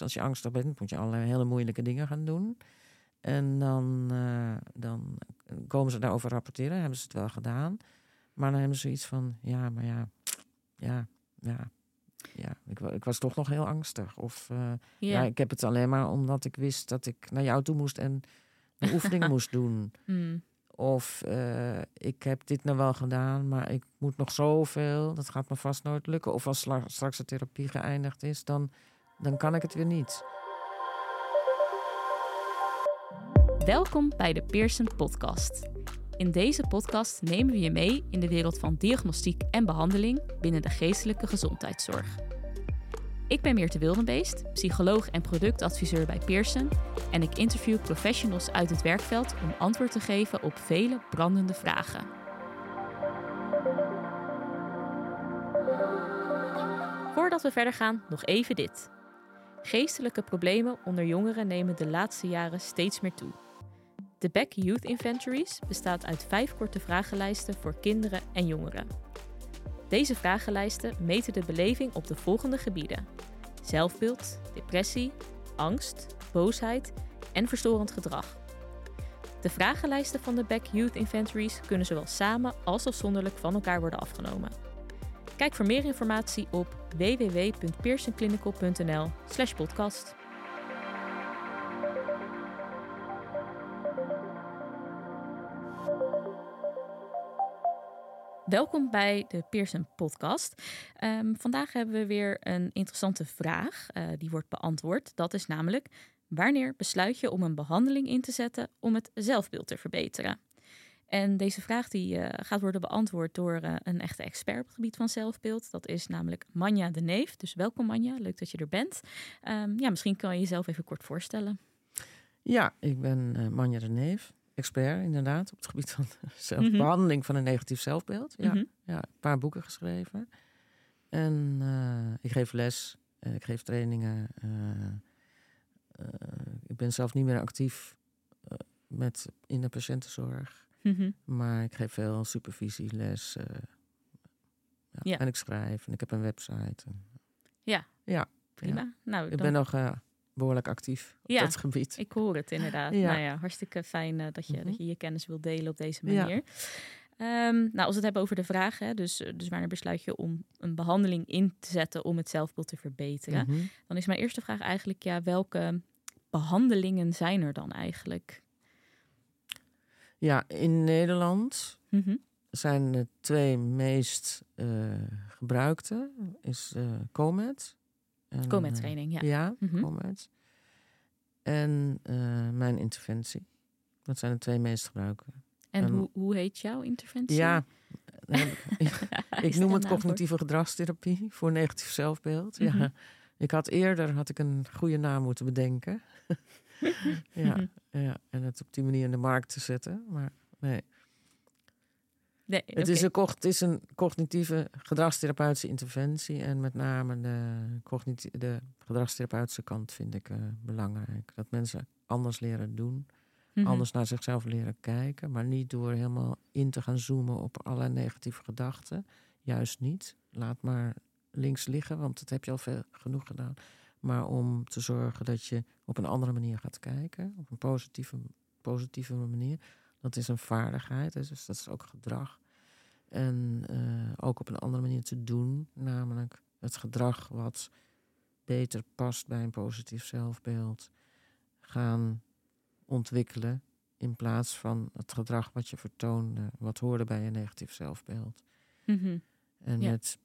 als je angstig bent, moet je allerlei hele moeilijke dingen gaan doen. En dan, eh, dan komen ze daarover rapporteren, hebben ze het wel gedaan. Maar dan hebben ze iets van, ja, maar ja, ja, ja, ja, ik, ik was toch nog heel angstig. Of uh, ja. ik heb het alleen maar omdat ik wist dat ik naar jou toe moest en een oefening moest doen. Mm. Of uh, ik heb dit nou wel gedaan, maar ik moet nog zoveel. Dat gaat me vast nooit lukken. Of als straks de therapie geëindigd is, dan, dan kan ik het weer niet. Welkom bij de Pearson Podcast. In deze podcast nemen we je mee in de wereld van diagnostiek en behandeling binnen de geestelijke gezondheidszorg. Ik ben Meerte Wildenbeest, psycholoog en productadviseur bij Pearson en ik interview professionals uit het werkveld om antwoord te geven op vele brandende vragen. Voordat we verder gaan, nog even dit. Geestelijke problemen onder jongeren nemen de laatste jaren steeds meer toe. De Beck Youth Inventories bestaat uit vijf korte vragenlijsten voor kinderen en jongeren. Deze vragenlijsten meten de beleving op de volgende gebieden: zelfbeeld, depressie, angst, boosheid en verstorend gedrag. De vragenlijsten van de Beck Youth Inventories kunnen zowel samen als afzonderlijk van elkaar worden afgenomen. Kijk voor meer informatie op www.pearsonclinical.nl/podcast. Welkom bij de Pearson Podcast. Um, vandaag hebben we weer een interessante vraag. Uh, die wordt beantwoord. Dat is namelijk: wanneer besluit je om een behandeling in te zetten om het zelfbeeld te verbeteren? En deze vraag die, uh, gaat worden beantwoord door uh, een echte expert op het gebied van zelfbeeld. Dat is namelijk Manja de Neef. Dus welkom Manja, leuk dat je er bent. Um, ja, misschien kan je jezelf even kort voorstellen. Ja, ik ben Manja de Neef expert inderdaad op het gebied van zelfbehandeling mhm. van een negatief zelfbeeld. Ja, mhm. ja, een paar boeken geschreven. En ik geef les, ik geef trainingen. Ik ben zelf niet meer actief met, in de patiëntenzorg. Mhm. Maar ik geef veel supervisie, les. Ja, ja. En ik schrijf en ik heb een website. En, ja, ja, prima. Nou, ik ben nog behoorlijk actief op ja, dat gebied. Ik hoor het inderdaad. Nou ja, hartstikke fijn uh, dat, je, mm dat je je kennis wilt delen op deze manier. Um, nou, als we het hebben over de vraag, hè, dus, dus wanneer besluit je om een behandeling in te zetten om het zelfbeeld te verbeteren, mm -hmm. dan is mijn eerste vraag eigenlijk, ja, welke behandelingen zijn er dan eigenlijk? Ja, in Nederland mm -hmm. zijn de twee meest uh, gebruikte is uh, Comet Comet-training, ja. Ja, mm -hmm. En mijn interventie. Dat zijn de twee meest gebruikte. En, en hoe, hoe heet jouw interventie? Ja, ik, noem het cognitieve gedragstherapie voor negatief zelfbeeld. Mm -hmm. Ja, ik had eerder had ik een goede naam moeten bedenken. ja, ja, en het op die manier in de markt te zetten. Maar nee. Nee, het, okay. is een, het is een cognitieve gedragstherapeutische interventie. En met name de, de gedragstherapeutische kant vind ik uh, belangrijk. Dat mensen anders leren doen. Mm -hmm. Anders naar zichzelf leren kijken. Maar niet door helemaal in te gaan zoomen op alle negatieve gedachten. Juist niet. Laat maar links liggen, want dat heb je al veel genoeg gedaan. Maar om te zorgen dat je op een andere manier gaat kijken. Op een positieve, positieve manier. Dat is een vaardigheid, dus dat is ook gedrag. En uh, ook op een andere manier te doen, namelijk het gedrag wat beter past bij een positief zelfbeeld gaan ontwikkelen. In plaats van het gedrag wat je vertoonde, wat hoorde bij een negatief zelfbeeld. Mm -hmm. En ja. met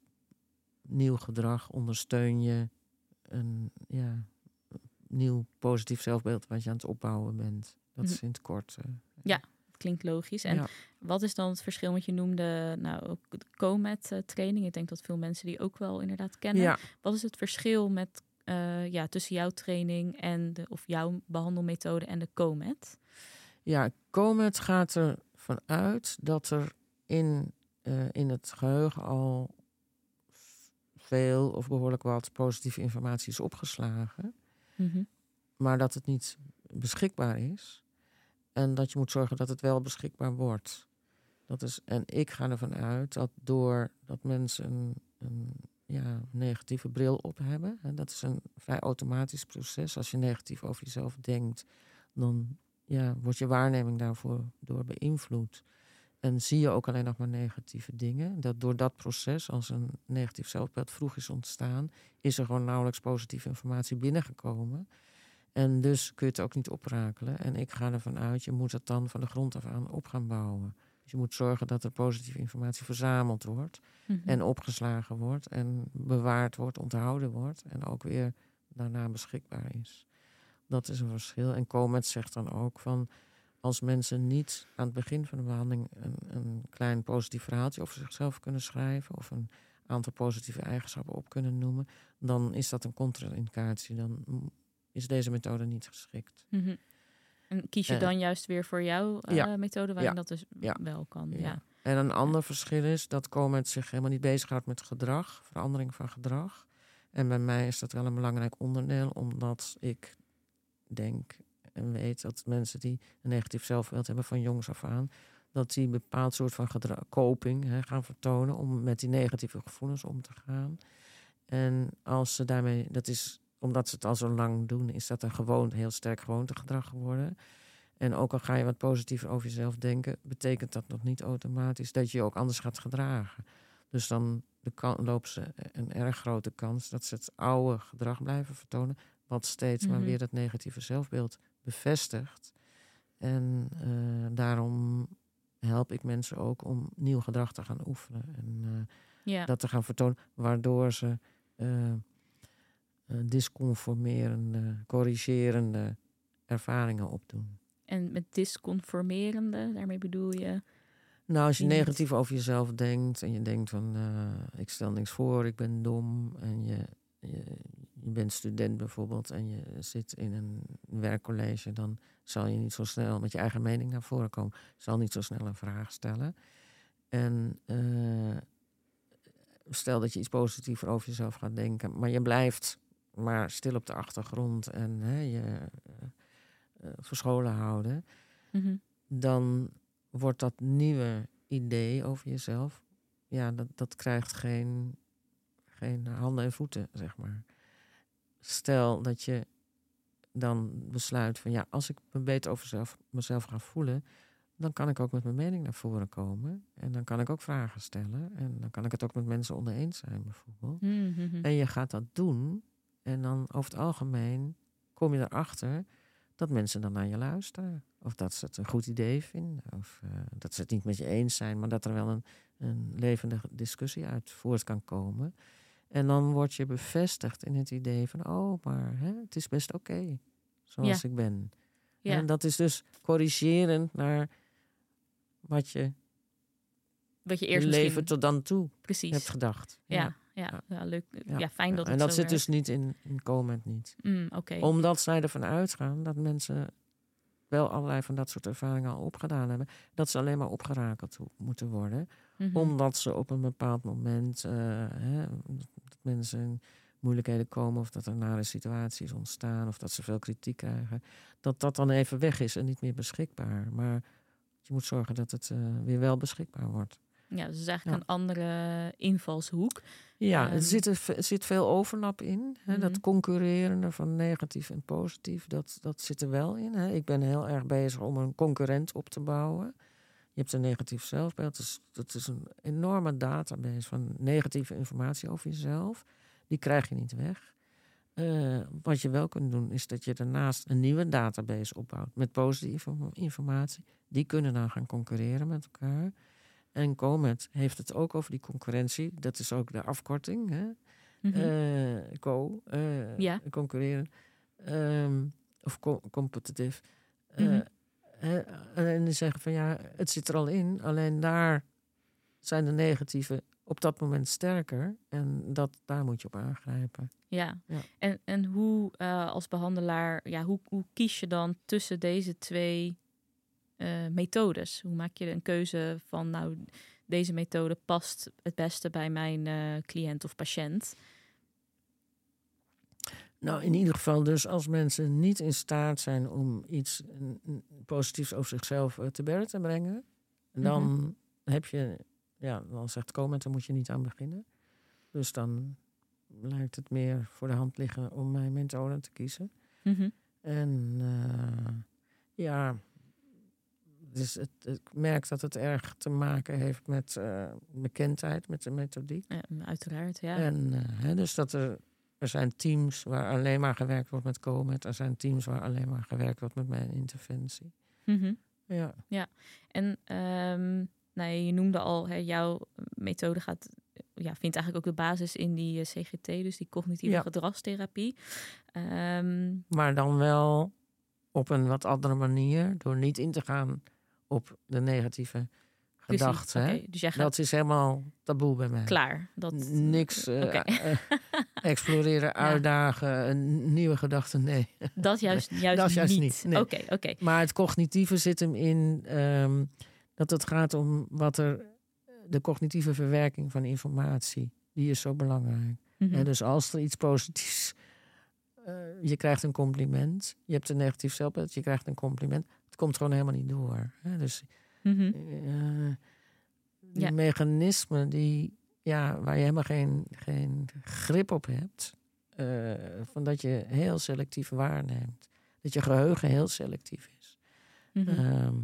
nieuw gedrag ondersteun je een ja, nieuw positief zelfbeeld wat je aan het opbouwen bent. Dat is in het kort. Uh, ja, klinkt logisch. En Ja. wat is dan het verschil? Want je noemde nou ook de COMET-training. Ik denk dat veel mensen die ook wel inderdaad kennen. Ja, Wat is het verschil met, eh, ja, tussen jouw training en de, of jouw behandelmethode en de COMET? ja, Comet gaat ervan uit dat er in, eh, in het geheugen al veel of behoorlijk wat positieve informatie is opgeslagen. Mhm. maar dat het niet beschikbaar is. En dat je moet zorgen dat het wel beschikbaar wordt. Dat is, en ik ga ervan uit dat doordat mensen een, een, ja, negatieve bril op hebben. En dat is een vrij automatisch proces. Als je negatief over jezelf denkt, dan ja, wordt je waarneming daarvoor door beïnvloed. En zie je ook alleen nog maar negatieve dingen. Dat door dat proces, als een negatief zelfbeeld vroeg is ontstaan, is er gewoon nauwelijks positieve informatie binnengekomen. En dus kun je het ook niet oprakelen. En ik ga ervan uit, je moet het dan van de grond af aan op gaan bouwen. Dus je moet zorgen dat er positieve informatie verzameld wordt. Mhm. En opgeslagen wordt. En bewaard wordt, onthouden wordt. En ook weer daarna beschikbaar is. Dat is een verschil. En Comet zegt dan ook van als mensen niet aan het begin van de behandeling een, een klein positief verhaaltje over zichzelf kunnen schrijven of een aantal positieve eigenschappen op kunnen noemen, dan is dat een contra-indicatie. Dan is deze methode niet geschikt. Mhm. En kies je Eh, dan juist weer voor jouw eh, ja. methode waarin Ja. dat dus Ja. wel kan? Ja. Ja. En een ander verschil is dat Comet zich helemaal niet bezighoudt met gedrag, verandering van gedrag. En bij mij is dat wel een belangrijk onderdeel, omdat ik denk en weet dat mensen die een negatief zelfbeeld hebben van jongs af aan, dat die een bepaald soort van gedra- coping hè, gaan vertonen om met die negatieve gevoelens om te gaan. En als ze daarmee, dat is omdat ze het al zo lang doen, is dat een gewoon heel sterk gewoontegedrag geworden. En ook al ga je wat positiever over jezelf denken, betekent dat nog niet automatisch dat je je ook anders gaat gedragen. Dus dan lopen ze een erg grote kans dat ze het oude gedrag blijven vertonen, wat steeds maar Mhm. weer dat negatieve zelfbeeld bevestigt. En eh, daarom help ik mensen ook om nieuw gedrag te gaan oefenen en eh, Ja. dat te gaan vertonen, waardoor ze eh, disconformerende, corrigerende ervaringen opdoen. En met disconformerende, daarmee bedoel je. Nou, als je negatief over jezelf denkt en je denkt van ik stel niks voor, ik ben dom en je, je, je bent student bijvoorbeeld en je zit in een werkcollege, dan zal je niet zo snel met je eigen mening naar voren komen. Zal niet zo snel een vraag stellen. En eh, stel dat je iets positiever over jezelf gaat denken, maar je blijft maar stil op de achtergrond en hè, je eh, eh, verscholen houden Mhm. dan wordt dat nieuwe idee over jezelf, ja, dat, dat krijgt geen, geen handen en voeten, zeg maar. Stel dat je dan besluit van ja, als ik me beter over zelf, mezelf ga voelen, dan kan ik ook met mijn mening naar voren komen. En dan kan ik ook vragen stellen. En dan kan ik het ook met mensen oneens zijn, bijvoorbeeld. Mhm. En je gaat dat doen. En dan over het algemeen kom je erachter dat mensen dan naar je luisteren. Of dat ze het een goed idee vinden. Of eh, dat ze het niet met je eens zijn, maar dat er wel een, een levendige discussie uit voort kan komen. En dan word je bevestigd in het idee van, oh, maar hè, het is best oké zoals ik ben. Ja. En dat is dus corrigerend naar wat je Wat je je eerst leven tot dan toe Precies. hebt gedacht. Ja, ja, ja. leuk. Ja, fijn dat en het dat zo zit werkt. dus niet in, in comment niet. Mm, Oké. Omdat zij ervan uitgaan dat mensen wel allerlei van dat soort ervaringen al opgedaan hebben. Dat ze alleen maar opgerakeld moeten worden. Mhm. Omdat ze op een bepaald moment, eh, hè, dat mensen in moeilijkheden komen of dat er nare situaties ontstaan of dat ze veel kritiek krijgen. Dat dat dan even weg is en niet meer beschikbaar. Maar je moet zorgen dat het eh, weer wel beschikbaar wordt. Ja, dus is eigenlijk Ja. een andere invalshoek. Ja, Ehm. er zit, er, zit veel overlap in. Hè? Mhm. Dat concurreren van negatief en positief, dat, dat zit er wel in. Hè? Ik ben heel erg bezig om een concurrent op te bouwen. Je hebt een negatief zelfbeeld. Dus dat is een enorme database van negatieve informatie over jezelf. Die krijg je niet weg. Eh, wat je wel kunt doen, is dat je daarnaast een nieuwe database opbouwt met positieve inform- informatie. Die kunnen dan gaan concurreren met elkaar. En Comet heeft het ook over die concurrentie. Dat is ook de afkorting. Hè? Mhm. Eh, co, eh, Ja. concurreren. Ehm, of co- competitief. Mhm. En die zeggen van ja, het zit er al in. Alleen daar zijn de negatieve op dat moment sterker. En dat, daar moet je op aangrijpen. Ja. Ja. En, en hoe eh, als behandelaar, ja, hoe, hoe kies je dan tussen deze twee eh, methodes? Hoe maak je een keuze van, nou, deze methode past het beste bij mijn eh, cliënt of patiënt? Nou, in ieder geval dus als mensen niet in staat zijn om iets positiefs over zichzelf eh, te berden te brengen, dan heb je, ja, dan zegt Comet, daar moet je niet aan beginnen. Dus dan lijkt het meer voor de hand liggen om mijn methode te kiezen. Mhm. En eh, ja, dus het, ik merk dat het erg te maken heeft met eh, bekendheid met de methodiek. Ja, uiteraard, ja. En hè, dus dat er, er zijn teams waar alleen maar gewerkt wordt met COMET. Er zijn teams waar alleen maar gewerkt wordt met mijn interventie. Mhm. Ja, En ehm, nou, ja, je noemde al, hè, jouw methode gaat, ja, vindt eigenlijk ook de basis in die eh, CGT, dus die cognitieve Ja. gedragstherapie. Ehm, maar dan wel op een wat andere manier. Door niet in te gaan op de negatieve precies. gedachten. hè. Dus jij gaat Dat is helemaal taboe bij mij. klaar. Dat, Niks eh, Oké. eh, exploreren, uitdagen, een nieuwe gedachten, nee. Dat juist, juist, Dat juist niet. niet, nee. Oké, oké. Maar het cognitieve zit hem in ehm, dat het gaat om wat er, de cognitieve verwerking van informatie, die is zo belangrijk. Hè, dus als er iets positiefs, eh, je krijgt een compliment, je hebt een negatief zelfbeeld, je krijgt een compliment, het komt gewoon helemaal niet door. Hè? Dus Mhm. eh, die Ja. mechanismen die, ja, waar je helemaal geen, geen grip op hebt, eh, van dat je heel selectief waarneemt. Dat je geheugen heel selectief is. Mhm. Ehm,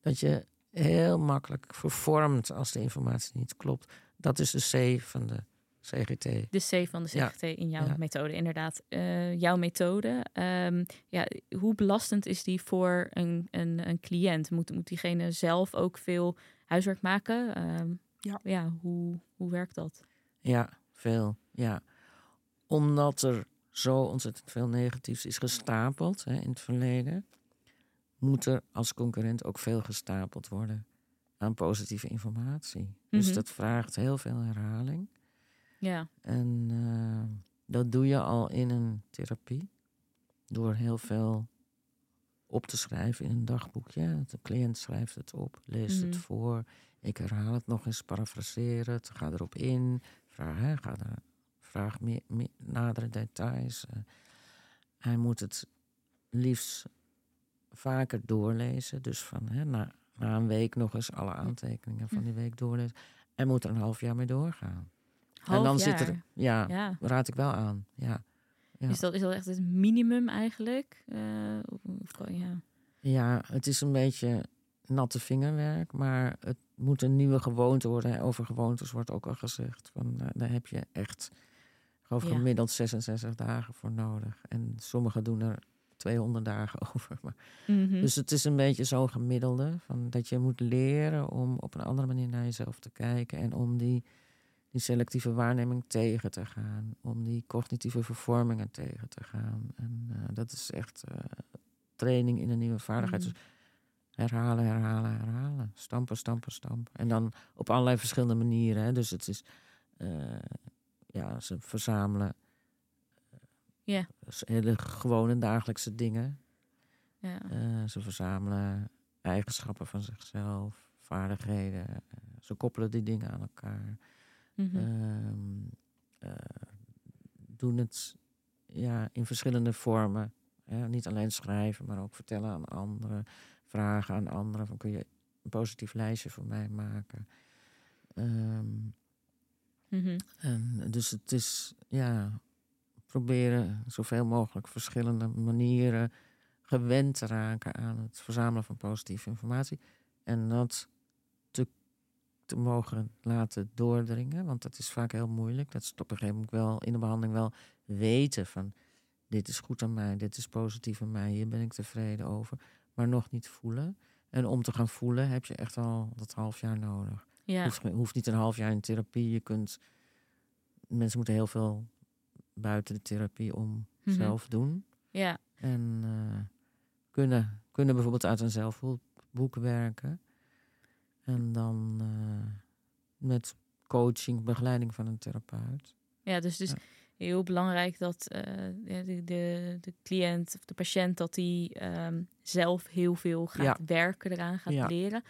dat je heel makkelijk vervormt als de informatie niet klopt. Dat is de C van de CGT. De C van de Ja. CGT in jouw Ja. methode, inderdaad. Eh, jouw methode, ehm, ja, hoe belastend is die voor een, een, een cliënt? Moet, moet diegene zelf ook veel huiswerk maken? Ehm, Ja. ja hoe, hoe werkt dat? Ja, veel. Ja. Omdat er zo ontzettend veel negatiefs is gestapeld hè, in het verleden, moet er als concurrent ook veel gestapeld worden aan positieve informatie. Dus Mhm. dat vraagt heel veel herhaling. Ja, En eh, dat doe je al in een therapie. Door heel veel op te schrijven in een dagboekje. De cliënt schrijft het op, leest het Mhm. voor. Ik herhaal het nog eens, parafraseer het, ga erop in. Vraag, hè, ga er, vraag meer, meer, nadere details. eh. hij moet het liefst vaker doorlezen. Dus van hè, na, na een week nog eens alle aantekeningen van die week doorlezen. En moet er een half jaar mee doorgaan. Half en dan jaar. zit er, ja, Ja, raad ik wel aan. Ja. Ja. Is, dat, is dat echt het minimum eigenlijk? Eh, of- ja. ja, het is een beetje natte vingerwerk, maar het moet een nieuwe gewoonte worden. En Over gewoontes wordt ook al gezegd. Van, nou, daar heb je echt geloof Ja. gemiddeld 66 dagen voor nodig. En sommigen doen er 200 dagen over. Maar, Mhm. Dus het is een beetje zo'n gemiddelde. Van dat je moet leren om op een andere manier naar jezelf te kijken. En om die, die selectieve waarneming tegen te gaan. Om die cognitieve vervormingen tegen te gaan. En eh, dat is echt eh, training in een nieuwe vaardigheid. Mhm. Dus herhalen, herhalen, herhalen. Stampen, stampen, stampen. En dan op allerlei verschillende manieren. Hè. Dus het is... eh, ja, ze verzamelen hele gewone dagelijkse dingen. ja. Ze verzamelen eigenschappen van zichzelf, vaardigheden. ze koppelen die dingen aan elkaar. Mhm. Ehm, eh, doen het ja, in verschillende vormen. Niet alleen schrijven, maar ook vertellen aan anderen. Vragen aan anderen. Van, kun je een positief lijstje voor mij maken? Ehm, Mhm. en dus het is, ja, proberen zoveel mogelijk verschillende manieren gewend te raken aan het verzamelen van positieve informatie. En dat te mogen laten doordringen, want dat is vaak heel moeilijk. Dat is op een gegeven moment wel in de behandeling wel weten van dit is goed aan mij, dit is positief aan mij, hier ben ik tevreden over, maar nog niet voelen. En om te gaan voelen heb je echt al dat half jaar nodig. Ja. Hoeft, hoeft niet een half jaar in therapie. Je kunt, mensen moeten heel veel buiten de therapie om Mhm. zelf doen. ja. En eh, kunnen, kunnen bijvoorbeeld uit een zelfhulpboek werken. En dan eh, met coaching, begeleiding van een therapeut. Ja, dus, dus Ja. heel belangrijk dat eh, de, de, de cliënt of de patiënt dat die ehm, zelf heel veel gaat Ja. werken eraan, gaat Ja. leren.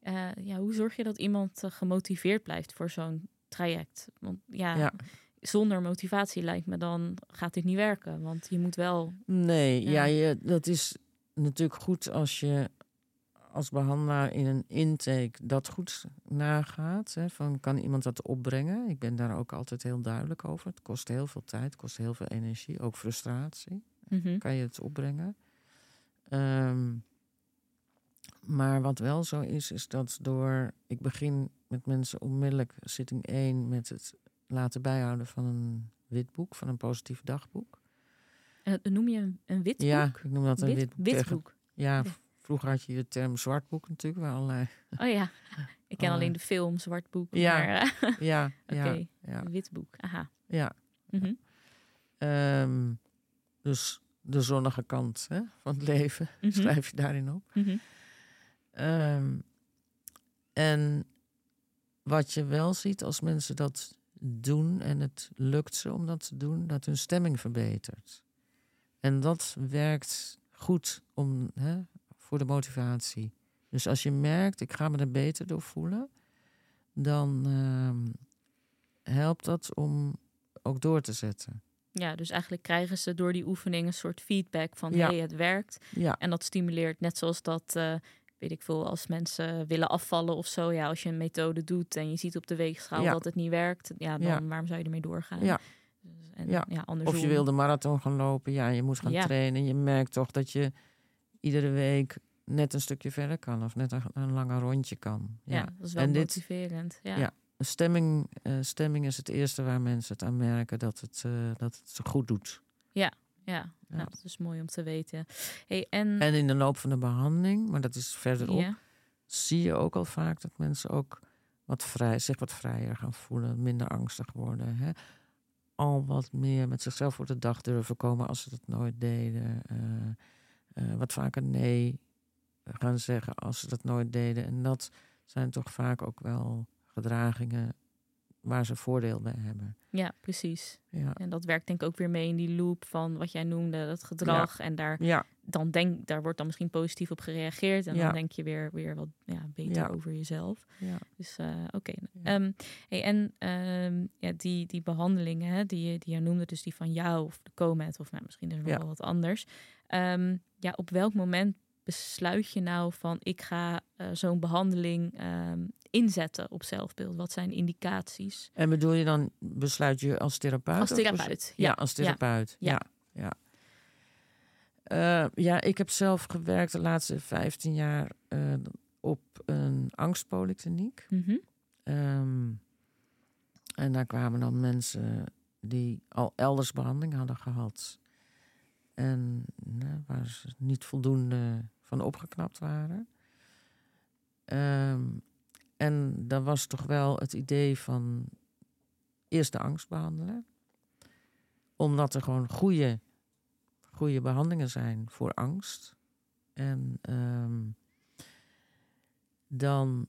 Eh, ja, hoe zorg je dat iemand gemotiveerd blijft voor zo'n traject? Want ja, zonder motivatie lijkt me dan gaat dit niet werken. Want je moet wel. Nee, ja, je, dat is natuurlijk goed als je als behandelaar in een intake dat goed nagaat. Hè, van kan iemand dat opbrengen? Ik ben daar ook altijd heel duidelijk over. Het kost heel veel tijd, kost heel veel energie, ook frustratie. Mhm. Kan je het opbrengen? Ehm, maar wat wel zo is, is dat door. Ik begin met mensen onmiddellijk zitting 1 met het laten bijhouden van een witboek, van een positief dagboek. En dat noem je een, een wit Ja, ik noem dat een Wit, witboek. wit tegen- boek. Ja, vroeger had je de term zwartboek natuurlijk, waar allerlei. Oh ja, ik ken alleen ja. de film Zwart Boek. Ja. Maar, eh, Ja, ja, ja, een wit boek. Aha. ja. Mhm. Ehm, dus de zonnige kant hè, van het leven Mhm. schrijf je daarin op. Mhm. Ehm, en wat je wel ziet als mensen dat doen en het lukt ze om dat te doen, dat hun stemming verbetert. En dat werkt goed om, hè, voor de motivatie. Dus als je merkt, ik ga me er beter door voelen, dan ehm, helpt dat om ook door te zetten. Ja, dus eigenlijk krijgen ze door die oefening een soort feedback van Ja. hey, het werkt. Ja, En dat stimuleert net zoals dat, eh, weet ik veel, als mensen willen afvallen of zo. Ja, als je een methode doet en je ziet op de weegschaal Ja. dat het niet werkt, ja, dan waarom zou je ermee doorgaan? Ja. Dus, en, Ja. Of je wil de marathon gaan lopen, ja, je moet gaan Ja. trainen. Je merkt toch dat je iedere week net een stukje verder kan of net een, een langer rondje kan. Ja. Ja, dat is wel En dit- motiverend. Ja. Ja. Een Stemming, eh, stemming is het eerste waar mensen het aan merken dat het, eh, dat het ze goed doet. Ja. Ja. Nou, dat is mooi om te weten. Hey, en, En in de loop van de behandeling, maar dat is verderop, zie je ook al vaak dat mensen ook wat vrij, zich wat vrijer gaan voelen, minder angstig worden. Hè? Al wat meer met zichzelf voor de dag durven komen als ze dat nooit deden. eh, eh, wat vaker nee gaan zeggen als ze dat nooit deden. En dat zijn toch vaak ook wel gedragingen waar ze voordeel bij hebben. ja, precies. Ja, En dat werkt denk ik ook weer mee in die loop van wat jij noemde, dat gedrag. En daar, ja, dan denk, daar wordt dan misschien positief op gereageerd. En dan denk je weer, weer wat ja, beter over jezelf. ja. Dus eh, oké. Ehm, hey, en ehm, ja, die, die behandelingen hè, die, je, die je noemde, dus die van jou of de Comet, of nou, misschien is er nog wel wat anders. Ehm, ja, op welk moment besluit je nou van ik ga eh, zo'n behandeling ehm, inzetten op zelfbeeld? Wat zijn indicaties? En bedoel je dan, besluit je als therapeut? Als therapeut, Ja, ja. als therapeut. Ja. Ja, ja. Eh, ja, ik heb zelf gewerkt de laatste 15 jaar eh, op een angstpolykliniek. Mhm. Ehm, en daar kwamen dan mensen die al elders behandeling hadden gehad. En nou, waar ze niet voldoende van opgeknapt waren. Ehm, en dan was toch wel het idee van eerst de angst behandelen. Omdat er gewoon goede, goede behandelingen zijn voor angst. En ehm, dan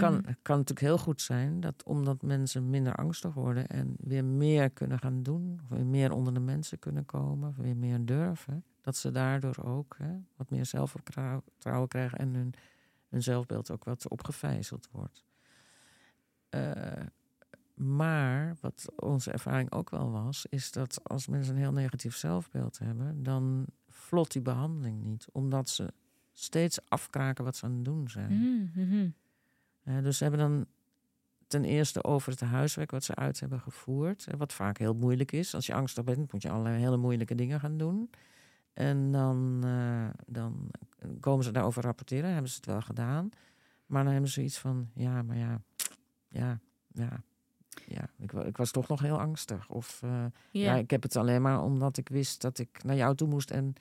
kan, Mhm. kan natuurlijk heel goed zijn dat omdat mensen minder angstig worden en weer meer kunnen gaan doen, of weer meer onder de mensen kunnen komen, of weer meer durven, dat ze daardoor ook hè, wat meer zelfvertrouwen krijgen en hun, hun zelfbeeld ook wat opgevijzeld wordt. Eh, maar wat onze ervaring ook wel was, is dat als mensen een heel negatief zelfbeeld hebben, dan vlot die behandeling niet, omdat ze steeds afkraken wat ze aan het doen zijn. Mhm. Eh, dus ze hebben dan ten eerste over het huiswerk wat ze uit hebben gevoerd. eh, Wat vaak heel moeilijk is. Als je angstig bent, moet je allerlei hele moeilijke dingen gaan doen. En dan, eh, dan komen ze daarover rapporteren. Hebben ze het wel gedaan. Maar dan hebben ze iets van, ja, maar ja, ja, ja. Ja, ik, ik was toch nog heel angstig. Of ja. Ja. ik heb het alleen maar omdat ik wist dat ik naar jou toe moest en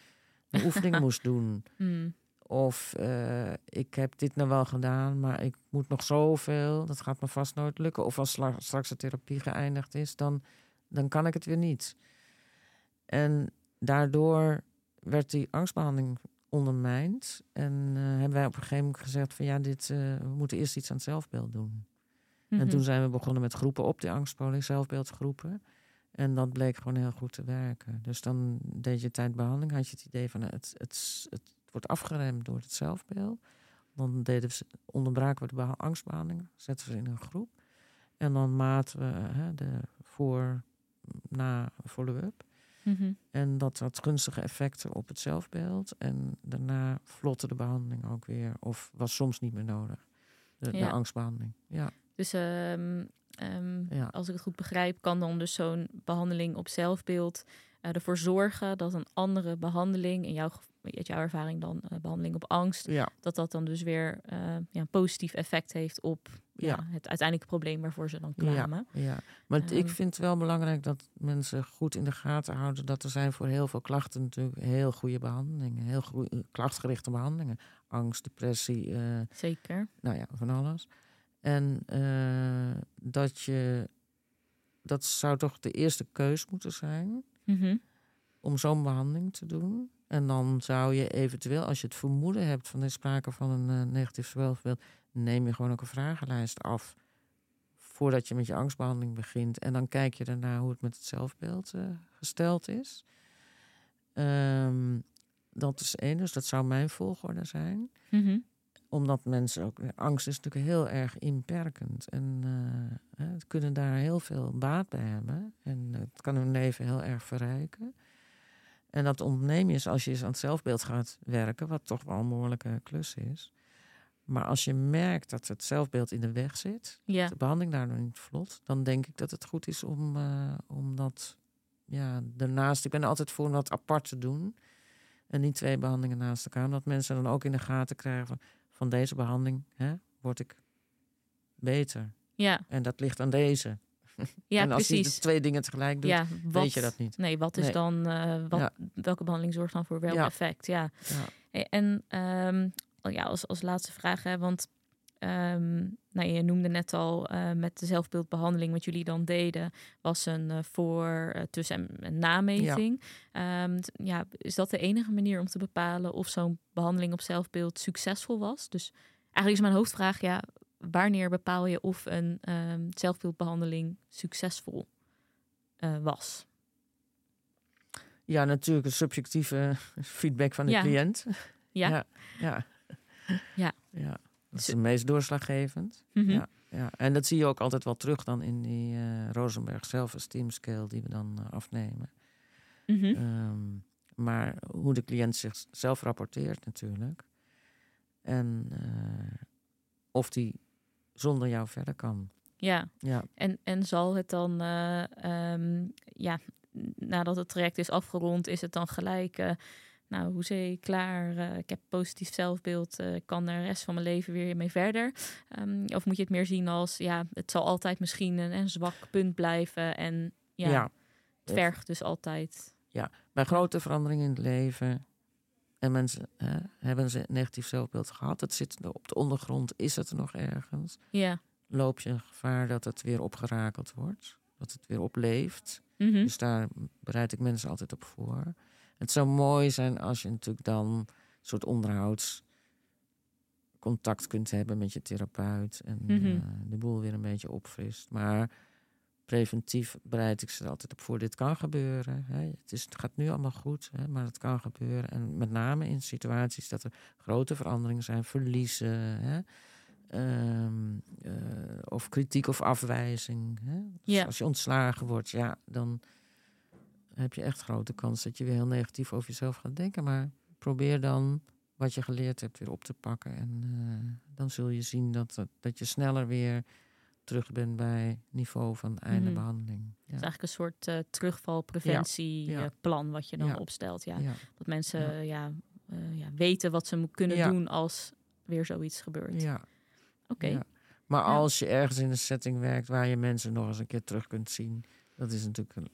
de oefening moest doen. Mm. Of eh, ik heb dit nou wel gedaan, maar ik moet nog zoveel. Dat gaat me vast nooit lukken. Of als straks de therapie geëindigd is, dan, dan kan ik het weer niet. En daardoor werd die angstbehandeling ondermijnd. En eh, hebben wij op een gegeven moment gezegd van ja, dit, eh, we moeten eerst iets aan het zelfbeeld doen. En Mhm. toen zijn we begonnen met groepen op die angstpoling, zelfbeeldgroepen. En dat bleek gewoon heel goed te werken. Dus dan deed je tijdbehandeling, had je het idee van nou, het, het, het wordt afgeremd door het zelfbeeld. Dan deden ze- onderbraken we de beha- angstbehandeling, zetten we ze in een groep. En dan maten we hè, de voor, na follow-up. Mhm. En dat had gunstige effecten op het zelfbeeld. En daarna vlotte de behandeling ook weer. Of was soms niet meer nodig. De, angstbehandeling. Ja, Dus ehm, ehm, Ja. als ik het goed begrijp, kan dan dus zo'n behandeling op zelfbeeld eh, ervoor zorgen dat een andere behandeling, in jouw, uit jouw ervaring dan eh, behandeling op angst, ja, dat dat dan dus weer eh, ja, een positief effect heeft op ja. Het uiteindelijke probleem waarvoor ze dan kwamen. ja. Maar ik Ehm. vind het wel belangrijk dat mensen goed in de gaten houden... dat er zijn voor heel veel klachten natuurlijk heel goede behandelingen. Heel goede klachtgerichte behandelingen. Angst, depressie, Zeker. nou ja, van alles. En eh, dat je... Dat zou toch de eerste keus moeten zijn... Mhm. om zo'n behandeling te doen. En dan zou je eventueel, als je het vermoeden hebt van er sprake van een eh, negatief zelfbeeld, neem je gewoon ook een vragenlijst af voordat je met je angstbehandeling begint. En dan kijk je daarna hoe het met het zelfbeeld eh, gesteld is. Ehm, dat is één, dus dat zou mijn volgorde zijn Mhm. Omdat mensen ook. Angst is natuurlijk heel erg inperkend. En eh, hè, het kunnen daar heel veel baat bij hebben. En eh, het kan hun leven heel erg verrijken. En dat ontneem je eens als je eens aan het zelfbeeld gaat werken, wat toch wel een behoorlijke klus is. Maar als je merkt dat het zelfbeeld in de weg zit, Ja. de behandeling daardoor niet vlot, dan denk ik dat het goed is om, eh, om dat ja, daarnaast. Ik ben altijd voor om dat apart te doen. En niet twee behandelingen naast elkaar. Omdat mensen dan ook in de gaten krijgen van, van deze behandeling hè, word ik beter. Ja. En dat ligt aan deze. ja, en als je precies. de twee dingen tegelijk doet, Ja, wat, weet je dat niet. Nee, wat is Nee. dan, eh, wat, Ja. welke behandeling zorgt dan voor welk Ja. effect? Ja. En ehm, oh ja, als, als laatste vraag, hè, want ehm, nou, je noemde net al eh, met de zelfbeeldbehandeling wat jullie dan deden, was een eh, voor, eh, tussen- en, en nameting. Ehm, ja, is dat de enige manier om te bepalen of zo'n behandeling op zelfbeeld succesvol was? Dus eigenlijk is mijn hoofdvraag, ja, wanneer bepaal je of een ehm, zelfbeeldbehandeling succesvol was? ja, natuurlijk een subjectieve feedback van de Ja. cliënt. Ja. Ja. Ja. Ja. Dat is het meest doorslaggevend. Mhm. Ja. Ja, en dat zie je ook altijd wel terug dan in die eh Rosenberg Self-Esteem Scale die we dan eh, afnemen. Mhm. Ehm, maar hoe de cliënt zichzelf rapporteert natuurlijk. En eh, of die zonder jou verder kan. Ja, Ja, En, en zal het dan, eh, ehm, ja, nadat het traject is afgerond, is het dan gelijk, nou, hoezee, klaar, eh, ik heb positief zelfbeeld, eh, ik kan de rest van mijn leven weer mee verder? Ehm, of moet je het meer zien als, ja, het zal altijd misschien een, een zwak punt blijven en ja, ja. het vergt dus altijd. bij grote veranderingen in het leven. En mensen hè, hebben ze een negatief zelfbeeld gehad. Het zit op de ondergrond, is het er nog ergens? Ja. Loop je een gevaar dat het weer opgerakeld wordt? Dat het weer opleeft? Mhm. Dus daar bereid ik mensen altijd op voor. Het zou mooi zijn als je natuurlijk dan een soort onderhoudscontact kunt hebben met je therapeut. En Mhm. eh, de boel weer een beetje opfrist. Maar preventief bereid ik ze er altijd op voor. Dit kan gebeuren. Hè. Het, is, het gaat nu allemaal goed, hè, maar het kan gebeuren. En met name in situaties dat er grote veranderingen zijn, verliezen. Hè. Ehm, eh, of kritiek of afwijzing. Hè. Dus Ja. als je ontslagen wordt, ja, dan heb je echt grote kans dat je weer heel negatief over jezelf gaat denken. Maar probeer dan wat je geleerd hebt weer op te pakken. En eh, dan zul je zien dat, dat, dat je sneller weer terug bent bij niveau van einde Mhm. behandeling. Het Ja. is eigenlijk een soort eh terugvalpreventieplan wat je dan Ja. opstelt. Ja. Dat mensen Ja. ja. eh, ja, weten wat ze kunnen doen als weer zoiets gebeurt. Ja. Oké. Ja. Maar als je ergens in een setting werkt waar je mensen nog eens een keer terug kunt zien, dat is natuurlijk een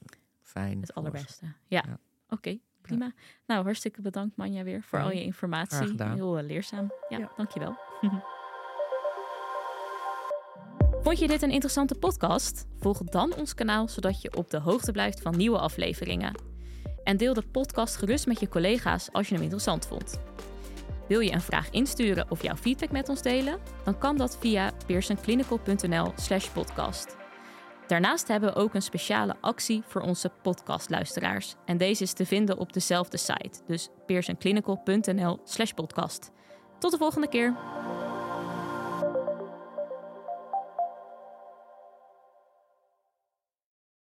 fijn. Het allerbeste. Ja, Ja. oké, prima. Nou, hartstikke bedankt Manja weer voor al je informatie. graag gedaan. Heel eh, leerzaam. Ja, Ja. dankjewel. Vond je dit een interessante podcast? Volg dan ons kanaal zodat je op de hoogte blijft van nieuwe afleveringen. En deel de podcast gerust met je collega's als je hem interessant vond. Wil je een vraag insturen of jouw feedback met ons delen? Dan kan dat via pearsonclinical.nl slash podcast. Daarnaast hebben we ook een speciale actie voor onze podcastluisteraars. En deze is te vinden op dezelfde site, dus pearsonclinical.nl slash podcast. Tot de volgende keer!